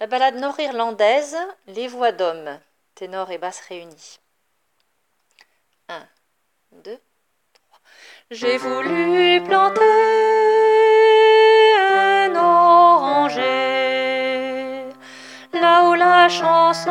La ballade nord-irlandaise, Les voix d'hommes, ténor et basse réunis. 1, 2, 3. J'ai voulu planter un oranger là où la chanson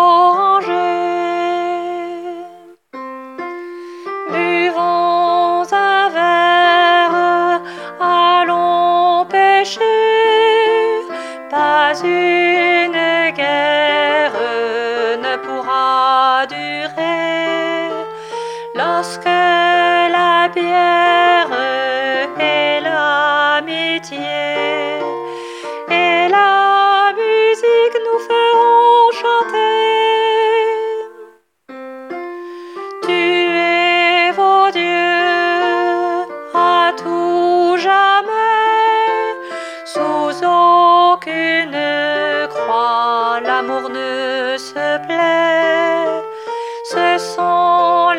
pas une guerre ne pourra durer lorsque la bière et l'amitié ne se plaît, ce sont